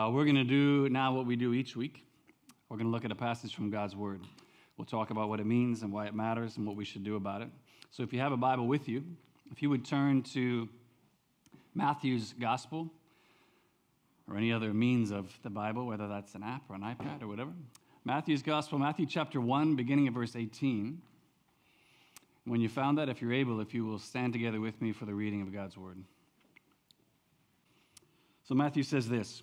Uh, we're going to do now what we do each week. We're going to look at a passage from God's Word. We'll talk about what it means and why it matters and what we should do about it. So if you have a Bible with you, if you would turn to Matthew's Gospel or any other means of the Bible, whether that's an app or an iPad or whatever. Matthew's Gospel, Matthew chapter 1, beginning of verse 18. When you found that, if you're able, if you will stand together with me for the reading of God's Word. So Matthew says this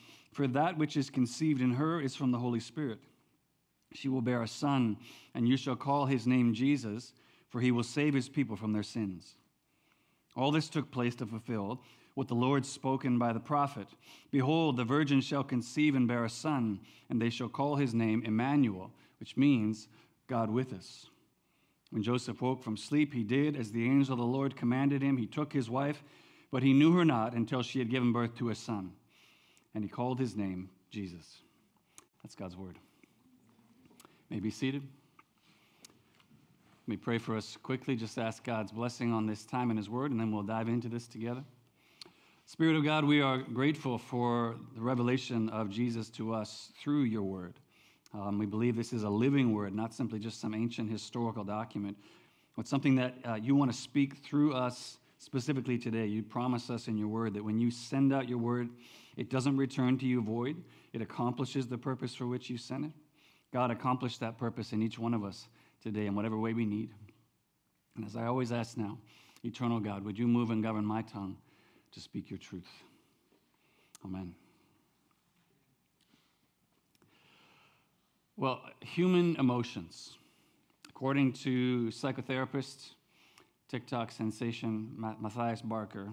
for that which is conceived in her is from the Holy Spirit. She will bear a son, and you shall call his name Jesus, for he will save his people from their sins. All this took place to fulfill what the Lord spoken by the prophet Behold, the virgin shall conceive and bear a son, and they shall call his name Emmanuel, which means God with us. When Joseph woke from sleep, he did as the angel of the Lord commanded him. He took his wife, but he knew her not until she had given birth to a son. And he called his name Jesus. That's God's word. May be seated. Let me pray for us quickly. Just ask God's blessing on this time and his word, and then we'll dive into this together. Spirit of God, we are grateful for the revelation of Jesus to us through your word. Um, we believe this is a living word, not simply just some ancient historical document. It's something that uh, you want to speak through us specifically today. You promise us in your word that when you send out your word, it doesn't return to you void, it accomplishes the purpose for which you sent it. God, accomplish that purpose in each one of us today in whatever way we need. And as I always ask now, eternal God, would you move and govern my tongue to speak your truth? Amen. Well, human emotions. According to psychotherapist, TikTok sensation Matthias Barker,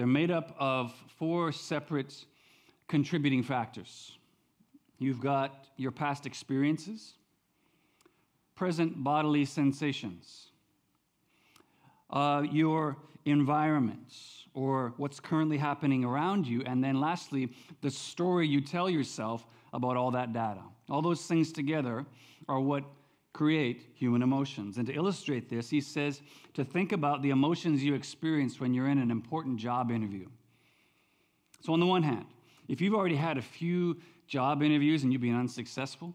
they're made up of four separate contributing factors. You've got your past experiences, present bodily sensations, uh, your environments, or what's currently happening around you, and then lastly, the story you tell yourself about all that data. All those things together are what create human emotions. And to illustrate this, he says to think about the emotions you experience when you're in an important job interview. So, on the one hand, if you've already had a few job interviews and you've been unsuccessful,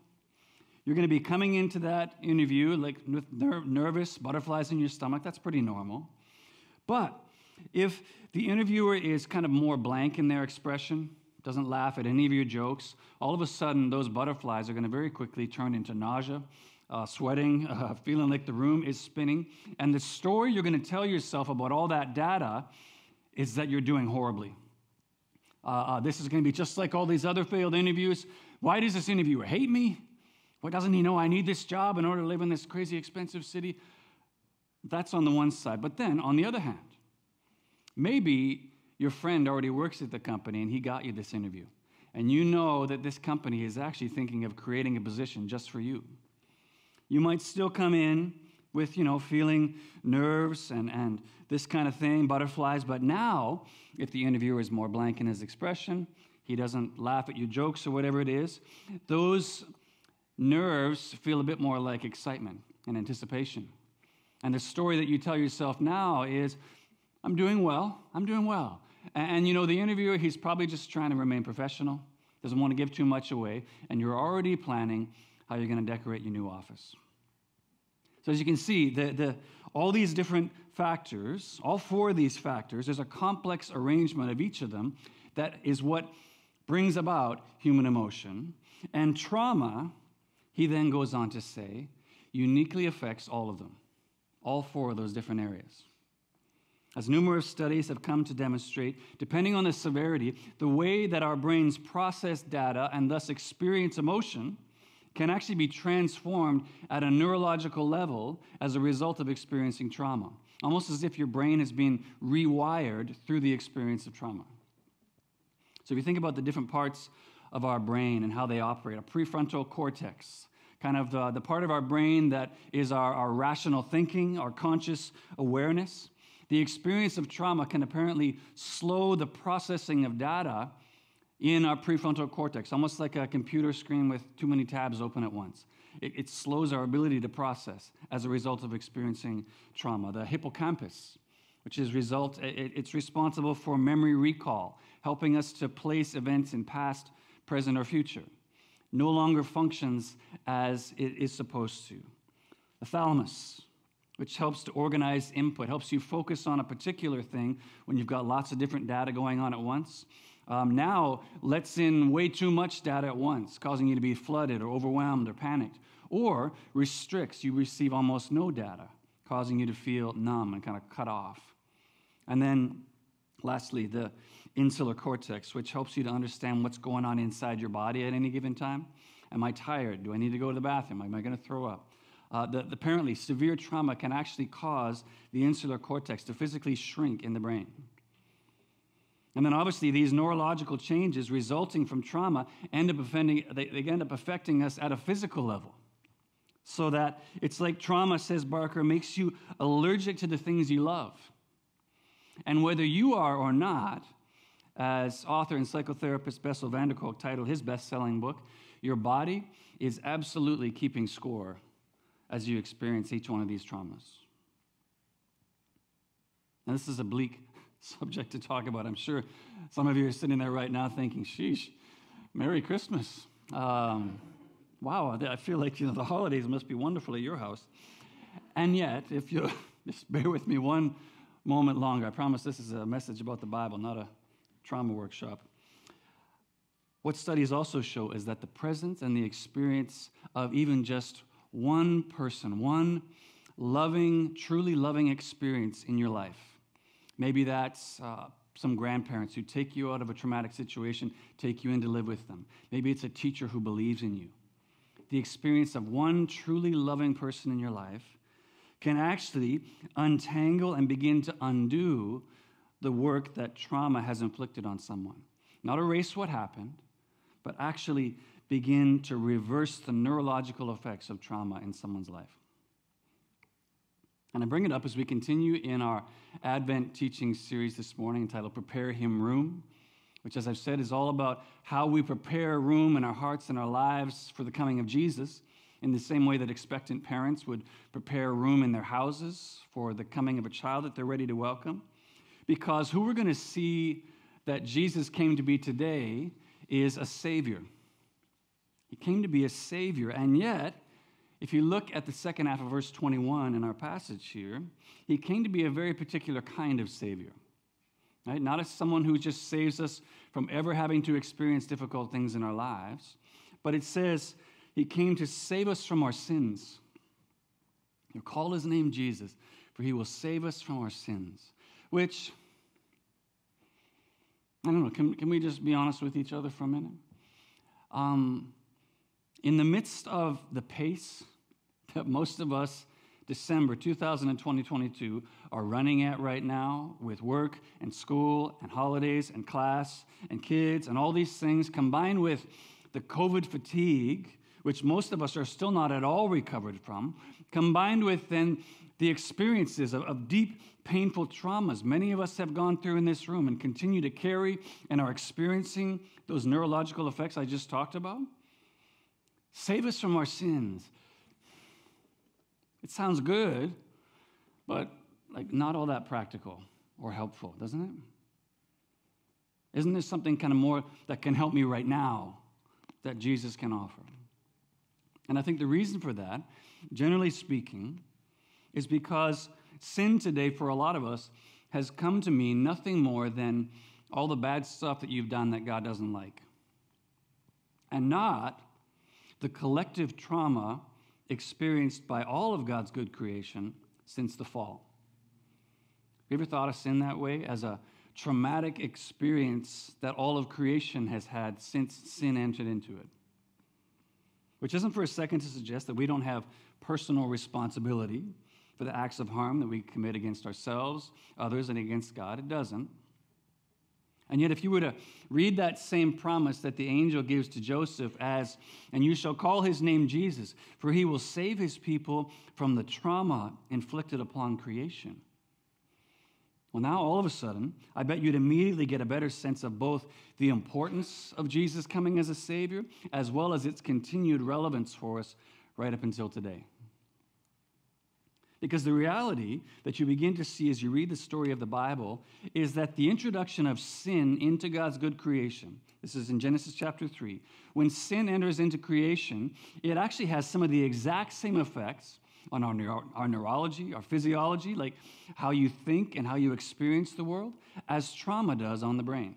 you're going to be coming into that interview like with ner- nervous, butterflies in your stomach. That's pretty normal. But if the interviewer is kind of more blank in their expression, doesn't laugh at any of your jokes, all of a sudden those butterflies are going to very quickly turn into nausea, uh, sweating, uh, feeling like the room is spinning. And the story you're going to tell yourself about all that data is that you're doing horribly. Uh, uh, this is going to be just like all these other failed interviews. Why does this interviewer hate me? Why doesn't he know I need this job in order to live in this crazy expensive city? That's on the one side. But then, on the other hand, maybe your friend already works at the company and he got you this interview. And you know that this company is actually thinking of creating a position just for you. You might still come in with, you know, feeling nerves and, and this kind of thing, butterflies, but now, if the interviewer is more blank in his expression, he doesn't laugh at your jokes or whatever it is, those nerves feel a bit more like excitement and anticipation. And the story that you tell yourself now is, I'm doing well, I'm doing well. And, you know, the interviewer, he's probably just trying to remain professional, doesn't want to give too much away, and you're already planning how you're going to decorate your new office. So, as you can see, the, the, all these different factors, all four of these factors, there's a complex arrangement of each of them that is what brings about human emotion. And trauma, he then goes on to say, uniquely affects all of them, all four of those different areas. As numerous studies have come to demonstrate, depending on the severity, the way that our brains process data and thus experience emotion can actually be transformed at a neurological level as a result of experiencing trauma, almost as if your brain has been rewired through the experience of trauma. So, if you think about the different parts of our brain and how they operate. A prefrontal cortex, kind of the, the part of our brain that is our, our rational thinking, our conscious awareness. The experience of trauma can apparently slow the processing of data in our prefrontal cortex, almost like a computer screen with too many tabs open at once. It, it, slows our ability to process as a result of experiencing trauma. The hippocampus, which is result, it, it's responsible for memory recall, helping us to place events in past, present, or future, no longer functions as it is supposed to. The thalamus, which helps to organize input, helps you focus on a particular thing when you've got lots of different data going on at once um, now lets in way too much data at once, causing you to be flooded or overwhelmed or panicked, or restricts, you receive almost no data, causing you to feel numb and kind of cut off. And then, lastly, the insular cortex, which helps you to understand what's going on inside your body at any given time. Am I tired? Do I need to go to the bathroom? Am I going to throw up? Uh, the, apparently, severe trauma can actually cause the insular cortex to physically shrink in the brain. And then obviously these neurological changes resulting from trauma end up offending, they, they end up affecting us at a physical level. So that it's like trauma, says Barker, makes you allergic to the things you love. And whether you are or not, as author and psychotherapist Bessel van der Kolk titled his best selling book, your body is absolutely keeping score as you experience each one of these traumas. Now, this is a bleak subject to talk about. I'm sure some of you are sitting there right now thinking, sheesh, Merry Christmas. Um, wow, I feel like you know the holidays must be wonderful at your house. And yet, if you just bear with me one moment longer, I promise this is a message about the Bible, not a trauma workshop. What studies also show is that the presence and the experience of even just one person, one loving, truly loving experience in your life Maybe that's uh, some grandparents who take you out of a traumatic situation, take you in to live with them. Maybe it's a teacher who believes in you. The experience of one truly loving person in your life can actually untangle and begin to undo the work that trauma has inflicted on someone. Not erase what happened, but actually begin to reverse the neurological effects of trauma in someone's life. And I bring it up as we continue in our Advent teaching series this morning entitled Prepare Him Room, which, as I've said, is all about how we prepare room in our hearts and our lives for the coming of Jesus, in the same way that expectant parents would prepare room in their houses for the coming of a child that they're ready to welcome. Because who we're going to see that Jesus came to be today is a Savior. He came to be a Savior, and yet, if you look at the second half of verse 21 in our passage here, he came to be a very particular kind of Savior. Right? Not as someone who just saves us from ever having to experience difficult things in our lives, but it says he came to save us from our sins. You call his name Jesus, for he will save us from our sins. Which, I don't know, can, can we just be honest with each other for a minute? Um, in the midst of the pace that most of us, December 2022, are running at right now with work and school and holidays and class and kids and all these things, combined with the COVID fatigue, which most of us are still not at all recovered from, combined with then the experiences of, of, deep, painful traumas many of us have gone through in this room and continue to carry and are experiencing those neurological effects I just talked about. Save us from our sins. It sounds good, but like not all that practical or helpful, doesn't it? Isn't there something kind of more that can help me right now that Jesus can offer? And I think the reason for that, generally speaking, is because sin today for a lot of us has come to mean nothing more than all the bad stuff that you've done that God doesn't like. And not the collective trauma experienced by all of God's good creation since the fall. Have you ever thought of sin that way as a traumatic experience that all of creation has had since sin entered into it? Which isn't for a second to suggest that we don't have personal responsibility for the acts of harm that we commit against ourselves, others, and against God. It doesn't. And yet, if you were to read that same promise that the angel gives to Joseph as, and you shall call his name Jesus, for he will save his people from the trauma inflicted upon creation. Well, now all of a sudden, I bet you'd immediately get a better sense of both the importance of Jesus coming as a Savior, as well as its continued relevance for us right up until today. Because the reality that you begin to see as you read the story of the Bible is that the introduction of sin into God's good creation, this is in Genesis chapter 3, when sin enters into creation, it actually has some of the exact same effects on our, neuro- our neurology, our physiology, like how you think and how you experience the world, as trauma does on the brain.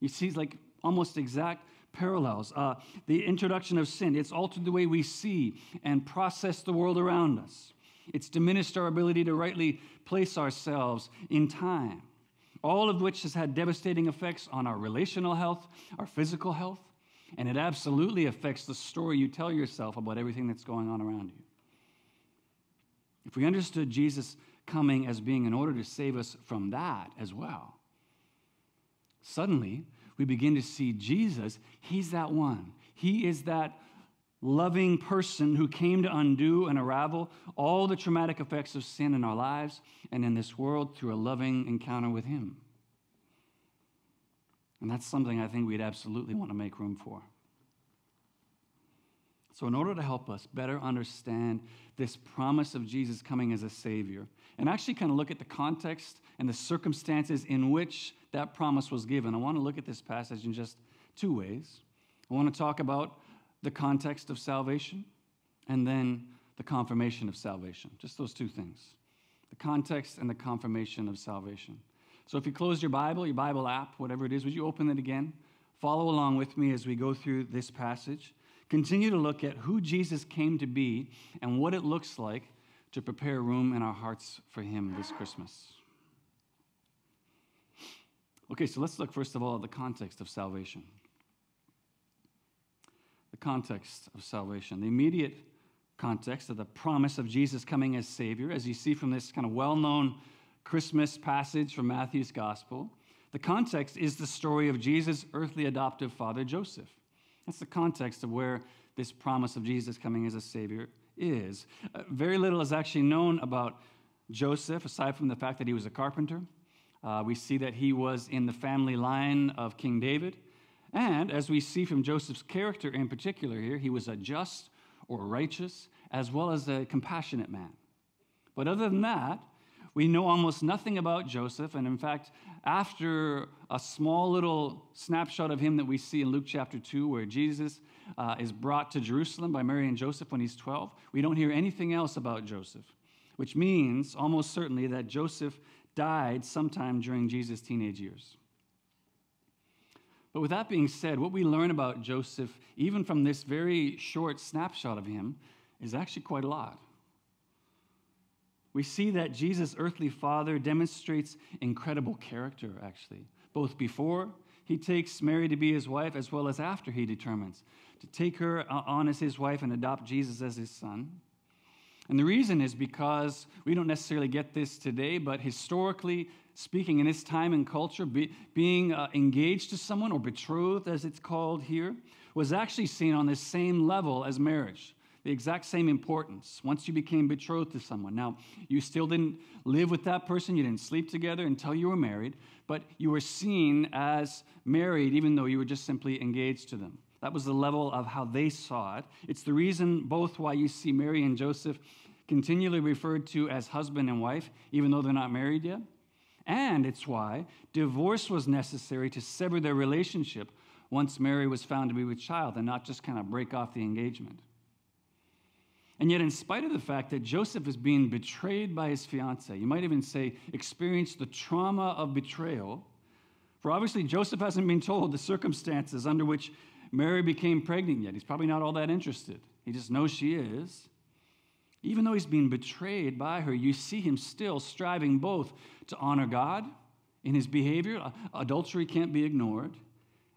You see, it's like almost exact parallels. Uh, the introduction of sin, it's altered the way we see and process the world around us. It's diminished our ability to rightly place ourselves in time, all of which has had devastating effects on our relational health, our physical health, and it absolutely affects the story you tell yourself about everything that's going on around you. If we understood Jesus coming as being in order to save us from that as well, suddenly we begin to see Jesus, He's that one. He is that loving person who came to undo and unravel all the traumatic effects of sin in our lives and in this world through a loving encounter with Him. And that's something I think we'd absolutely want to make room for. So, in order to help us better understand this promise of Jesus coming as a Savior, and actually kind of look at the context and the circumstances in which that promise was given, I want to look at this passage in just two ways. I want to talk about the context of salvation, and then the confirmation of salvation. Just those two things the context and the confirmation of salvation. So if you close your Bible, your Bible app, whatever it is, would you open it again? Follow along with me as we go through this passage. Continue to look at who Jesus came to be and what it looks like to prepare room in our hearts for him this Christmas. Okay, so let's look first of all at the context of salvation the context of salvation, the immediate context of the promise of Jesus coming as Savior, as you see from this kind of well known Christmas passage from Matthew's Gospel. The context is the story of Jesus' earthly adoptive father, Joseph. That's the context of where this promise of Jesus coming as a Savior is. Uh, very little is actually known about Joseph, aside from the fact that he was a carpenter. Uh, we see that he was in the family line of King David. And as we see from Joseph's character in particular here, he was a just or righteous as well as a compassionate man. But other than that, we know almost nothing about Joseph. And in fact, after a small little snapshot of him that we see in Luke chapter 2, where Jesus uh, is brought to Jerusalem by Mary and Joseph when he's 12, we don't hear anything else about Joseph, which means almost certainly that Joseph died sometime during Jesus' teenage years. But with that being said, what we learn about Joseph, even from this very short snapshot of him, is actually quite a lot. We see that Jesus' earthly father demonstrates incredible character, actually, both before he takes Mary to be his wife, as well as after he determines to take her on as his wife and adopt Jesus as his son. And the reason is because we don't necessarily get this today, but historically, speaking in this time and culture, be, being uh, engaged to someone or betrothed, as it's called here, was actually seen on the same level as marriage, the exact same importance once you became betrothed to someone. Now, you still didn't live with that person, you didn't sleep together until you were married, but you were seen as married even though you were just simply engaged to them. That was the level of how they saw it. It's the reason both why you see Mary and Joseph continually referred to as husband and wife, even though they're not married yet. And it's why divorce was necessary to sever their relationship once Mary was found to be with child and not just kind of break off the engagement. And yet, in spite of the fact that Joseph is being betrayed by his fiancee, you might even say experienced the trauma of betrayal, for obviously Joseph hasn't been told the circumstances under which Mary became pregnant yet. He's probably not all that interested. He just knows she is. Even though he's being betrayed by her, you see him still striving both to honor God in his behavior. Adultery can't be ignored.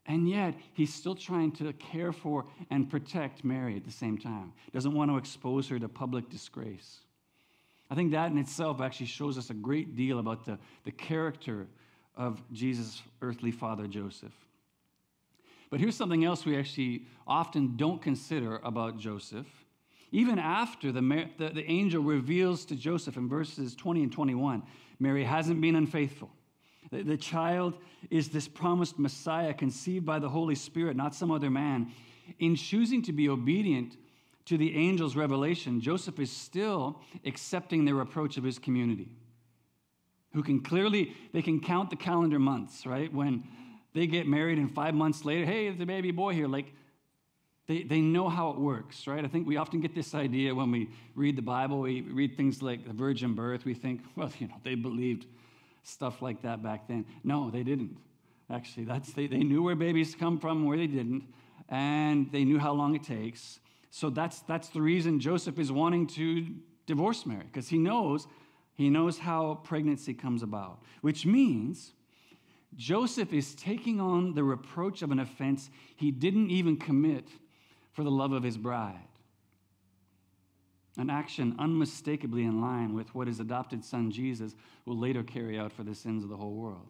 And yet, he's still trying to care for and protect Mary at the same time. Doesn't want to expose her to public disgrace. I think that in itself actually shows us a great deal about the, the character of Jesus' earthly father, Joseph. But here's something else we actually often don't consider about Joseph. Even after the, the, the, angel reveals to Joseph in verses 20 and 21, Mary hasn't been unfaithful. The, the child is this promised Messiah conceived by the Holy Spirit, not some other man. In choosing to be obedient to the angel's revelation, Joseph is still accepting the reproach of his community, who can clearly, they can count the calendar months, right? When they get married and five months later, hey, there's a baby boy here. Like, they, they know how it works, right? I think we often get this idea when we read the Bible, we read things like the virgin birth, we think, well, you know, they believed stuff like that back then. No, they didn't. Actually, that's, they, they knew where babies come from, where they didn't, and they knew how long it takes. So that's, that's the reason Joseph is wanting to divorce Mary, because he knows, he knows how pregnancy comes about, which means Joseph is taking on the reproach of an offense he didn't even commit for the love of his bride. An action unmistakably in line with what his adopted son Jesus will later carry out for the sins of the whole world.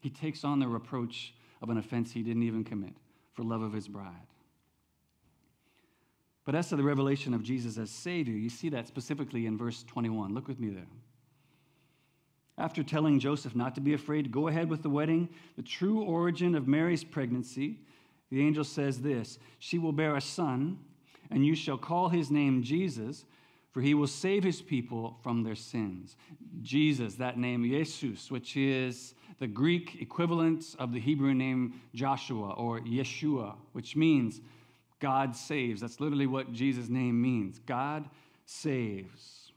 He takes on the reproach of an offense he didn't even commit for love of his bride. But as to the revelation of Jesus as Savior, you see that specifically in verse 21. Look with me there. After telling Joseph not to be afraid, go ahead with the wedding, the true origin of Mary's pregnancy, the angel says this She will bear a son, and you shall call his name Jesus, for he will save his people from their sins. Jesus, that name, Jesus, which is the Greek equivalent of the Hebrew name Joshua or Yeshua, which means God saves. That's literally what Jesus' name means God saves.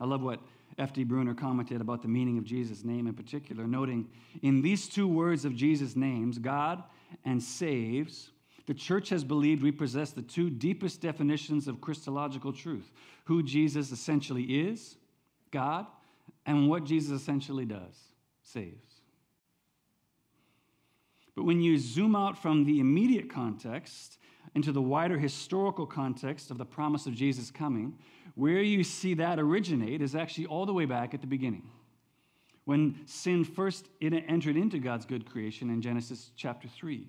I love what F.D. Bruner commented about the meaning of Jesus' name in particular, noting in these two words of Jesus' names, God and saves, the church has believed we possess the two deepest definitions of Christological truth who Jesus essentially is, God, and what Jesus essentially does, saves. But when you zoom out from the immediate context into the wider historical context of the promise of Jesus coming, where you see that originate is actually all the way back at the beginning. When sin first entered into God's good creation in Genesis chapter 3,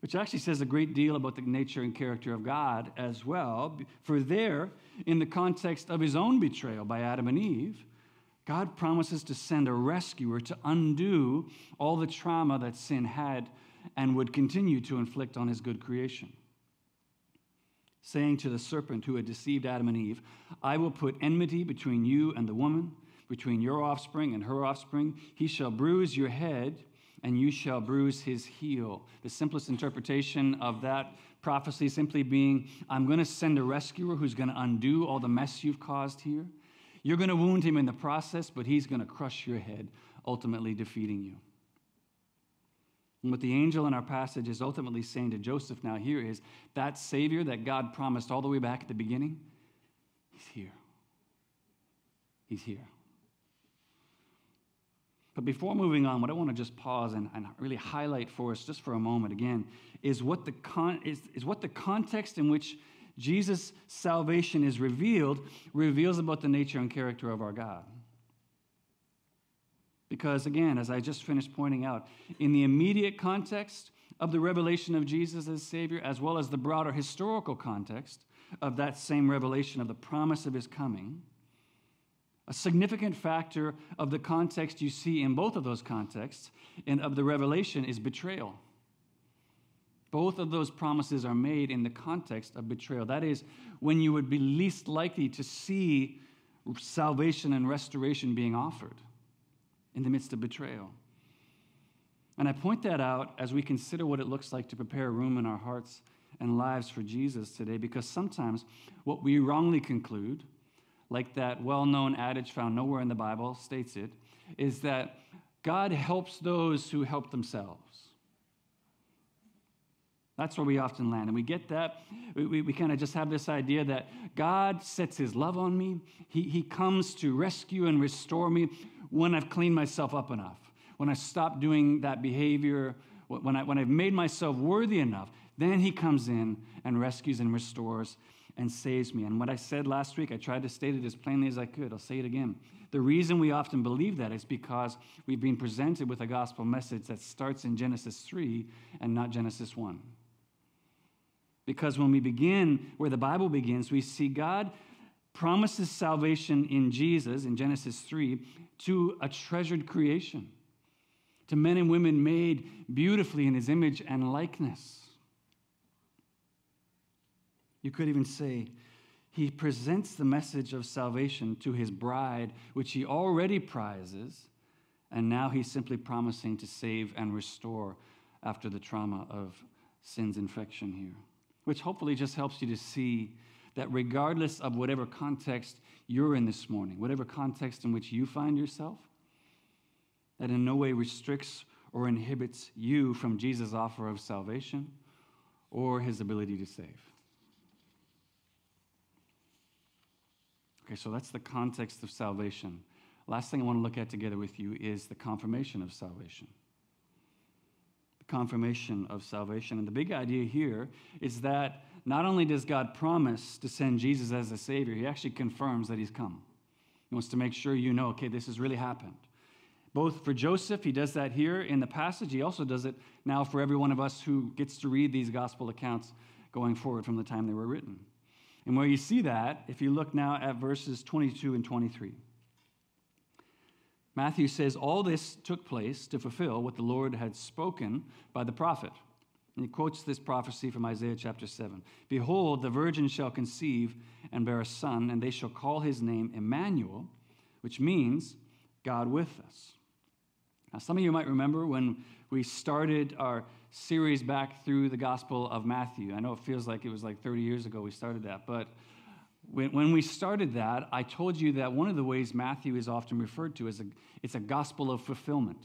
which actually says a great deal about the nature and character of God as well. For there, in the context of his own betrayal by Adam and Eve, God promises to send a rescuer to undo all the trauma that sin had and would continue to inflict on his good creation saying to the serpent who had deceived Adam and Eve, I will put enmity between you and the woman, between your offspring and her offspring. He shall bruise your head, and you shall bruise his heel. The simplest interpretation of that prophecy simply being I'm going to send a rescuer who's going to undo all the mess you've caused here. You're going to wound him in the process, but he's going to crush your head, ultimately defeating you. And what the angel in our passage is ultimately saying to Joseph now here is that Savior that God promised all the way back at the beginning, he's here. He's here. But before moving on, what I want to just pause and, and really highlight for us just for a moment again is what the, con- is, is what the context in which Jesus' salvation is revealed reveals about the nature and character of our God. Because, again, as I just finished pointing out, in the immediate context of the revelation of Jesus as Savior, as well as the broader historical context of that same revelation of the promise of His coming, a significant factor of the context you see in both of those contexts and of the revelation is betrayal. Both of those promises are made in the context of betrayal. That is, when you would be least likely to see salvation and restoration being offered in the midst of betrayal. And I point that out as we consider what it looks like to prepare room in our hearts and lives for Jesus today, because sometimes what we wrongly conclude, like that well known adage found nowhere in the Bible states it, is that God helps those who help themselves. That's where we often land. And we get that. We, we, we kind of just have this idea that God sets his love on me. He, he comes to rescue and restore me when I've cleaned myself up enough, when I stop doing that behavior, when, I, when I've made myself worthy enough. Then he comes in and rescues and restores and saves me. And what I said last week, I tried to state it as plainly as I could. I'll say it again. The reason we often believe that is because we've been presented with a gospel message that starts in Genesis 3 and not Genesis 1. Because when we begin where the Bible begins, we see God promises salvation in Jesus, in Genesis 3, to a treasured creation, to men and women made beautifully in his image and likeness. You could even say, he presents the message of salvation to his bride, which he already prizes, and now he's simply promising to save and restore after the trauma of sin's infection here. Which hopefully just helps you to see that regardless of whatever context you're in this morning, whatever context in which you find yourself, that in no way restricts or inhibits you from Jesus' offer of salvation or his ability to save. Okay, so that's the context of salvation. Last thing I want to look at together with you is the confirmation of salvation. The confirmation of salvation. And the big idea here is that not only does God promise to send Jesus as a Savior, He actually confirms that He's come. He wants to make sure you know, okay, this has really happened. Both for Joseph, he does that here in the passage. He also does it now for every one of us who gets to read these gospel accounts going forward from the time they were written. And where you see that, if you look now at verses 22 and 23, Matthew says, All this took place to fulfill what the Lord had spoken by the prophet. And he quotes this prophecy from Isaiah chapter 7 Behold, the virgin shall conceive and bear a son, and they shall call his name Emmanuel, which means God with us. Now, some of you might remember when we started our series back through the Gospel of Matthew. I know it feels like it was like 30 years ago we started that, but when, when we started that, I told you that one of the ways Matthew is often referred to is a, it's a gospel of fulfillment.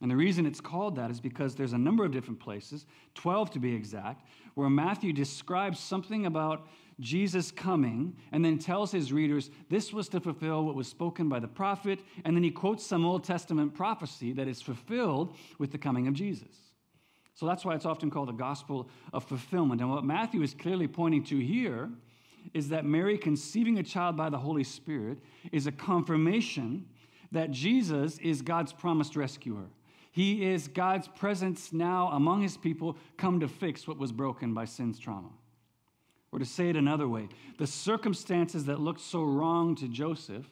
And the reason it's called that is because there's a number of different places, 12 to be exact, where Matthew describes something about Jesus coming and then tells his readers this was to fulfill what was spoken by the prophet. And then he quotes some Old Testament prophecy that is fulfilled with the coming of Jesus. So that's why it's often called the gospel of fulfillment. And what Matthew is clearly pointing to here is that Mary conceiving a child by the Holy Spirit is a confirmation that Jesus is God's promised rescuer. He is God's presence now among his people, come to fix what was broken by sin's trauma. Or to say it another way, the circumstances that looked so wrong to Joseph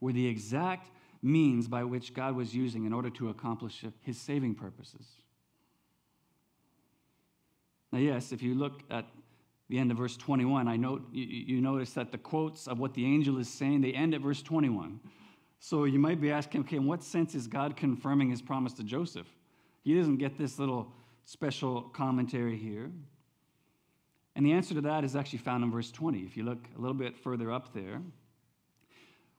were the exact means by which God was using in order to accomplish his saving purposes. Now, yes, if you look at the end of verse 21, I note you, you notice that the quotes of what the angel is saying, they end at verse 21. So you might be asking, okay, in what sense is God confirming his promise to Joseph? He doesn't get this little special commentary here. And the answer to that is actually found in verse 20. If you look a little bit further up there,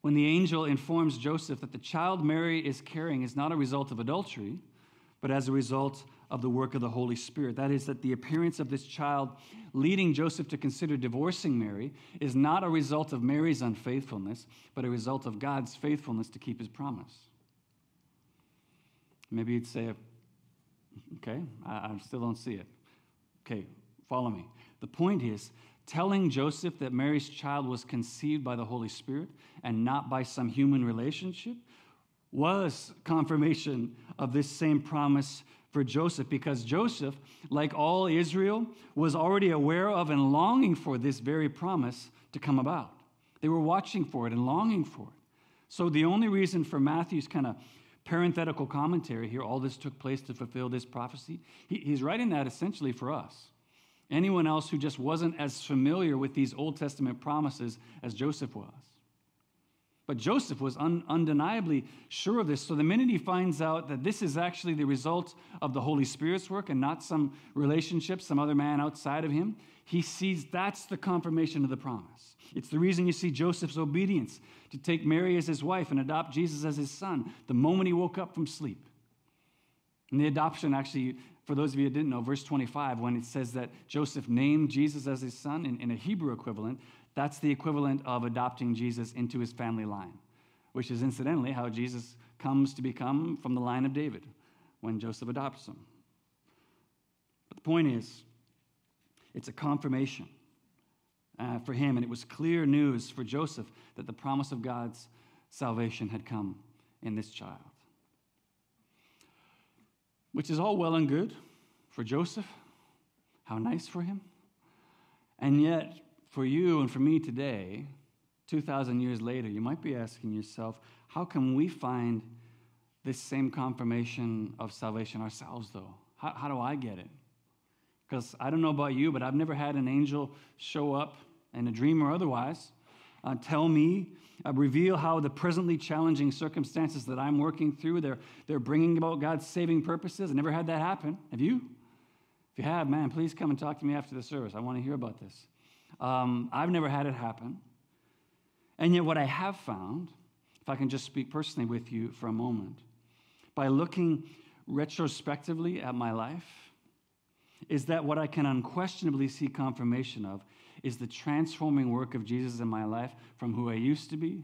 when the angel informs Joseph that the child Mary is carrying is not a result of adultery, but as a result of the work of the Holy Spirit. That is, that the appearance of this child leading Joseph to consider divorcing Mary is not a result of Mary's unfaithfulness, but a result of God's faithfulness to keep his promise. Maybe you'd say, okay, I, I still don't see it. Okay, follow me. The point is, telling Joseph that Mary's child was conceived by the Holy Spirit and not by some human relationship was confirmation of this same promise for Joseph because Joseph, like all Israel, was already aware of and longing for this very promise to come about. They were watching for it and longing for it. So the only reason for Matthew's kind of parenthetical commentary here, all this took place to fulfill this prophecy, he, he's writing that essentially for us. Anyone else who just wasn't as familiar with these Old Testament promises as Joseph was. But Joseph was un- undeniably sure of this. So the minute he finds out that this is actually the result of the Holy Spirit's work and not some relationship, some other man outside of him, he sees that's the confirmation of the promise. It's the reason you see Joseph's obedience to take Mary as his wife and adopt Jesus as his son the moment he woke up from sleep. And the adoption, actually, for those of you who didn't know, verse 25, when it says that Joseph named Jesus as his son in, in a Hebrew equivalent, that's the equivalent of adopting Jesus into his family line, which is incidentally how Jesus comes to become from the line of David when Joseph adopts him. But the point is, it's a confirmation uh, for him, and it was clear news for Joseph that the promise of God's salvation had come in this child. Which is all well and good for Joseph. How nice for him. And yet, for you and for me today, 2,000 years later, you might be asking yourself, how can we find this same confirmation of salvation ourselves, though? How, how do I get it? Because I don't know about you, but I've never had an angel show up in a dream or otherwise uh, tell me, uh, reveal how the presently challenging circumstances that I'm working through, they're, they're bringing about God's saving purposes. I never had that happen. Have you? If you have, man, please come and talk to me after the service. I want to hear about this. Um, I've never had it happen. And yet, what I have found, if I can just speak personally with you for a moment, by looking retrospectively at my life, is that what I can unquestionably see confirmation of is the transforming work of Jesus in my life from who I used to be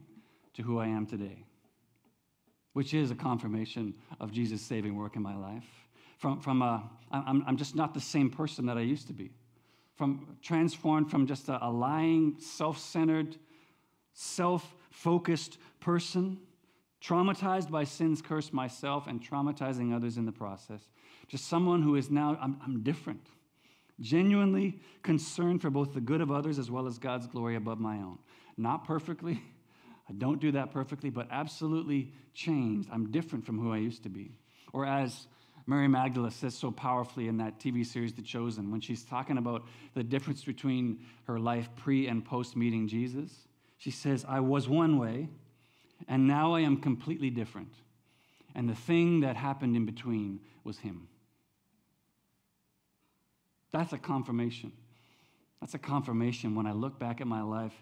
to who I am today, which is a confirmation of Jesus' saving work in my life. From, from a, I'm, I'm just not the same person that I used to be. From transformed from just a, a lying, self centered, self focused person, traumatized by sin's curse myself and traumatizing others in the process, to someone who is now, I'm, I'm different genuinely concerned for both the good of others as well as God's glory above my own. Not perfectly, I don't do that perfectly, but absolutely changed. I'm different from who I used to be. Or as Mary Magdalene says so powerfully in that TV series, The Chosen, when she's talking about the difference between her life pre and post meeting Jesus, she says, I was one way, and now I am completely different. And the thing that happened in between was Him. That's a confirmation. That's a confirmation when I look back at my life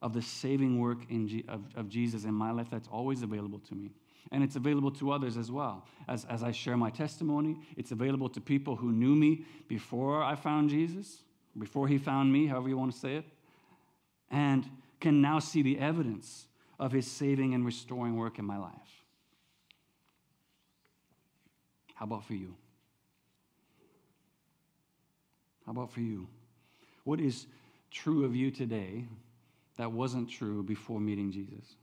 of the saving work G- of, of Jesus in my life that's always available to me. And it's available to others as well. As, as I share my testimony, it's available to people who knew me before I found Jesus, before he found me, however you want to say it, and can now see the evidence of his saving and restoring work in my life. How about for you? How about for you? What is true of you today that wasn't true before meeting Jesus?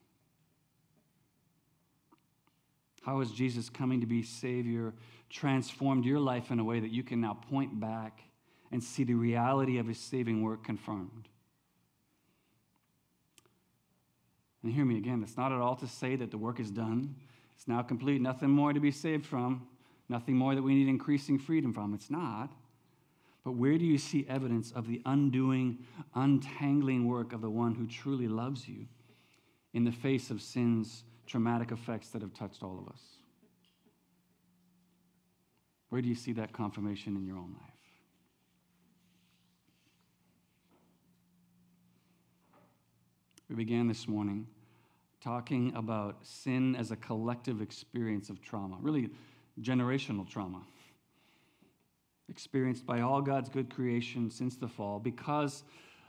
How has Jesus coming to be Savior transformed your life in a way that you can now point back and see the reality of His saving work confirmed? And hear me again, it's not at all to say that the work is done. It's now complete, nothing more to be saved from, nothing more that we need increasing freedom from. It's not. But where do you see evidence of the undoing, untangling work of the one who truly loves you in the face of sin's traumatic effects that have touched all of us? Where do you see that confirmation in your own life? We began this morning talking about sin as a collective experience of trauma, really generational trauma experienced by all God's good creation since the fall because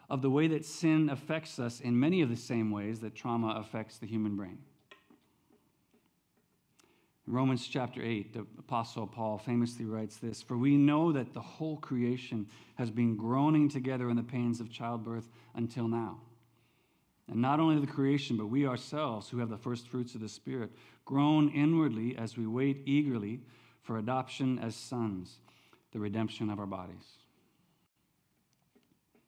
of the way that sin affects us in many of the same ways that trauma affects the human brain. Romans chapter 8, the Apostle Paul famously writes this For we know that the whole creation has been groaning together in the pains of childbirth until now. And not only the creation, but we ourselves, who have the first fruits of the Spirit, groan inwardly as we wait eagerly for adoption as sons the redemption of our bodies.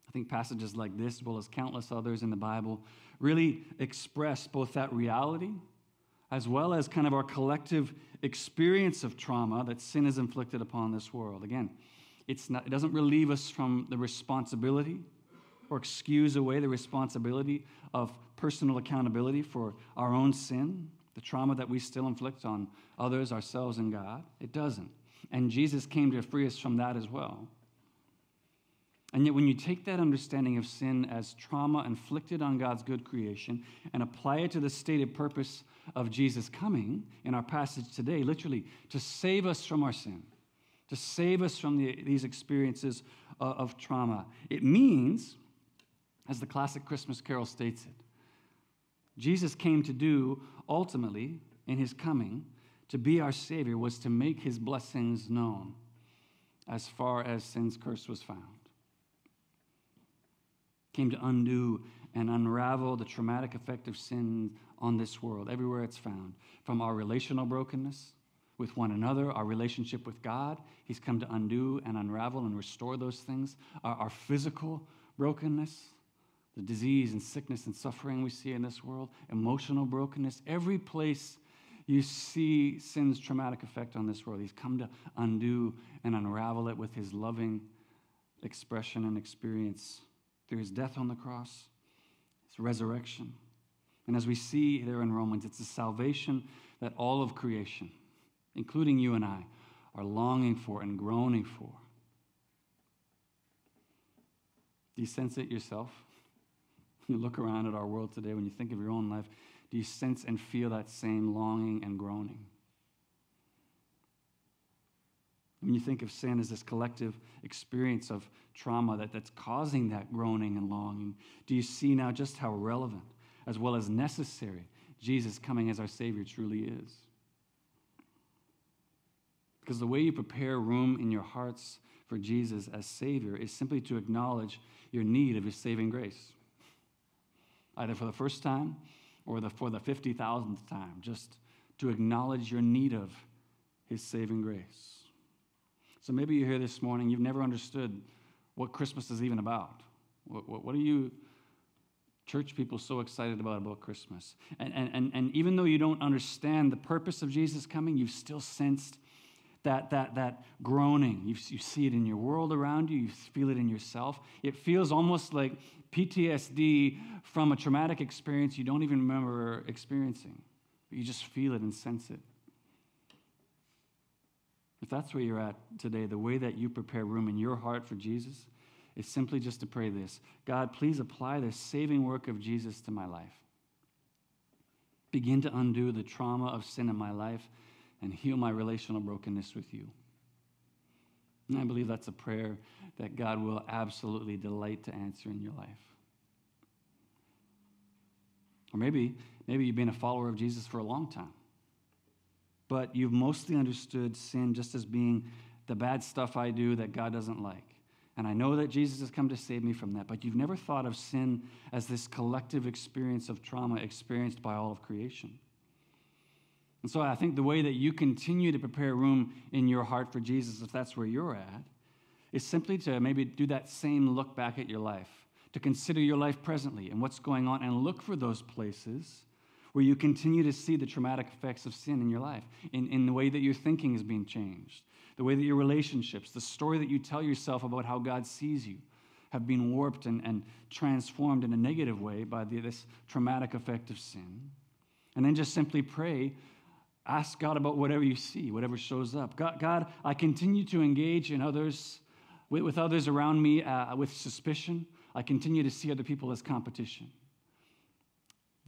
I think passages like this, as well as countless others in the Bible, really express both that reality as well as kind of our collective experience of trauma that sin has inflicted upon this world. Again, it's not, it doesn't relieve us from the responsibility or excuse away the responsibility of personal accountability for our own sin, the trauma that we still inflict on others, ourselves, and God. It doesn't. And Jesus came to free us from that as well. And yet, when you take that understanding of sin as trauma inflicted on God's good creation and apply it to the stated purpose of Jesus coming in our passage today, literally to save us from our sin, to save us from the, these experiences of, of trauma, it means, as the classic Christmas carol states it, Jesus came to do ultimately in his coming to be our Savior was to make his blessings known as far as sin's curse was found. Came to undo and unravel the traumatic effect of sin on this world, everywhere it's found, from our relational brokenness with one another, our relationship with God. He's come to undo and unravel and restore those things. Our, our, physical brokenness, the disease and sickness and suffering we see in this world, emotional brokenness, every place you see sin's traumatic effect on this world. He's come to undo and unravel it with his loving expression and experience through his death on the cross, his resurrection. And as we see there in Romans, it's a salvation that all of creation, including you and I, are longing for and groaning for. Do you sense it yourself? You look around at our world today, when you think of your own life, do you sense and feel that same longing and groaning? When you think of sin as this collective experience of trauma that, that's causing that groaning and longing, do you see now just how relevant as well as necessary Jesus coming as our Savior truly is? Because the way you prepare room in your hearts for Jesus as Savior is simply to acknowledge your need of His saving grace, either for the first time or the, for the 50,000th time, just to acknowledge your need of His saving grace. So maybe you're here this morning, you've never understood what Christmas is even about. What, what, what are you, church people, so excited about about Christmas? And, and, and, and even though you don't understand the purpose of Jesus coming, you've still sensed that, that, that groaning. You, you see it in your world around you, you feel it in yourself. It feels almost like PTSD from a traumatic experience you don't even remember experiencing, but you just feel it and sense it. If that's where you're at today, the way that you prepare room in your heart for Jesus is simply just to pray this God, please apply the saving work of Jesus to my life. Begin to undo the trauma of sin in my life and heal my relational brokenness with you. And I believe that's a prayer that God will absolutely delight to answer in your life. Or maybe, maybe you've been a follower of Jesus for a long time, but you've mostly understood sin just as being the bad stuff I do that God doesn't like. And I know that Jesus has come to save me from that, but you've never thought of sin as this collective experience of trauma experienced by all of creation. And so I think the way that you continue to prepare room in your heart for Jesus, if that's where you're at, is simply to maybe do that same look back at your life, to consider your life presently and what's going on, and look for those places where you continue to see the traumatic effects of sin in your life, in, in the way that your thinking is being changed, the way that your relationships, the story that you tell yourself about how God sees you, have been warped and, and transformed in a negative way by the, this traumatic effect of sin. And then just simply pray Ask God about whatever you see, whatever shows up. God, God I continue to engage in others, with, with others around me uh, with suspicion. I continue to see other people as competition.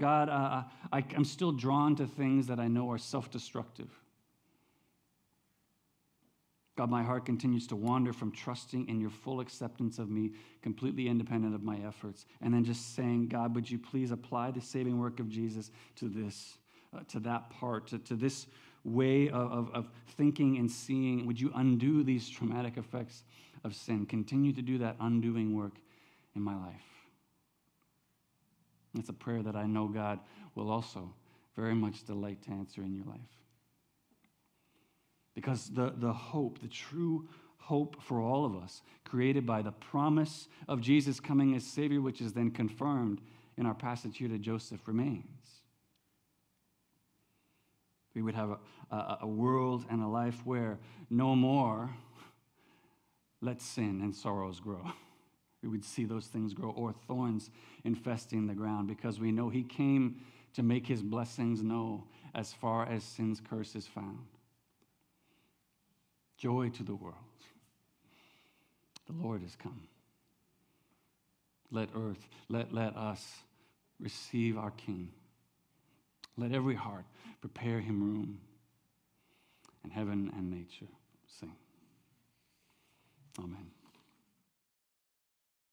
God, uh, I, I'm still drawn to things that I know are self destructive. God, my heart continues to wander from trusting in your full acceptance of me, completely independent of my efforts, and then just saying, God, would you please apply the saving work of Jesus to this? uh, to that part, to, to this way of, of, of thinking and seeing? Would you undo these traumatic effects of sin? Continue to do that undoing work in my life. It's a prayer that I know God will also very much delight to answer in your life. Because the, the hope, the true hope for all of us, created by the promise of Jesus coming as Savior, which is then confirmed in our passage here to Joseph, remains. We would have a, a, a world and a life where no more let sin and sorrows grow. We would see those things grow, or thorns infesting the ground, because we know He came to make His blessings know as far as sin's curse is found. Joy to the world. The Lord has come. Let earth, let, let us receive our King. Let every heart prepare him room. And heaven and nature sing. Amen.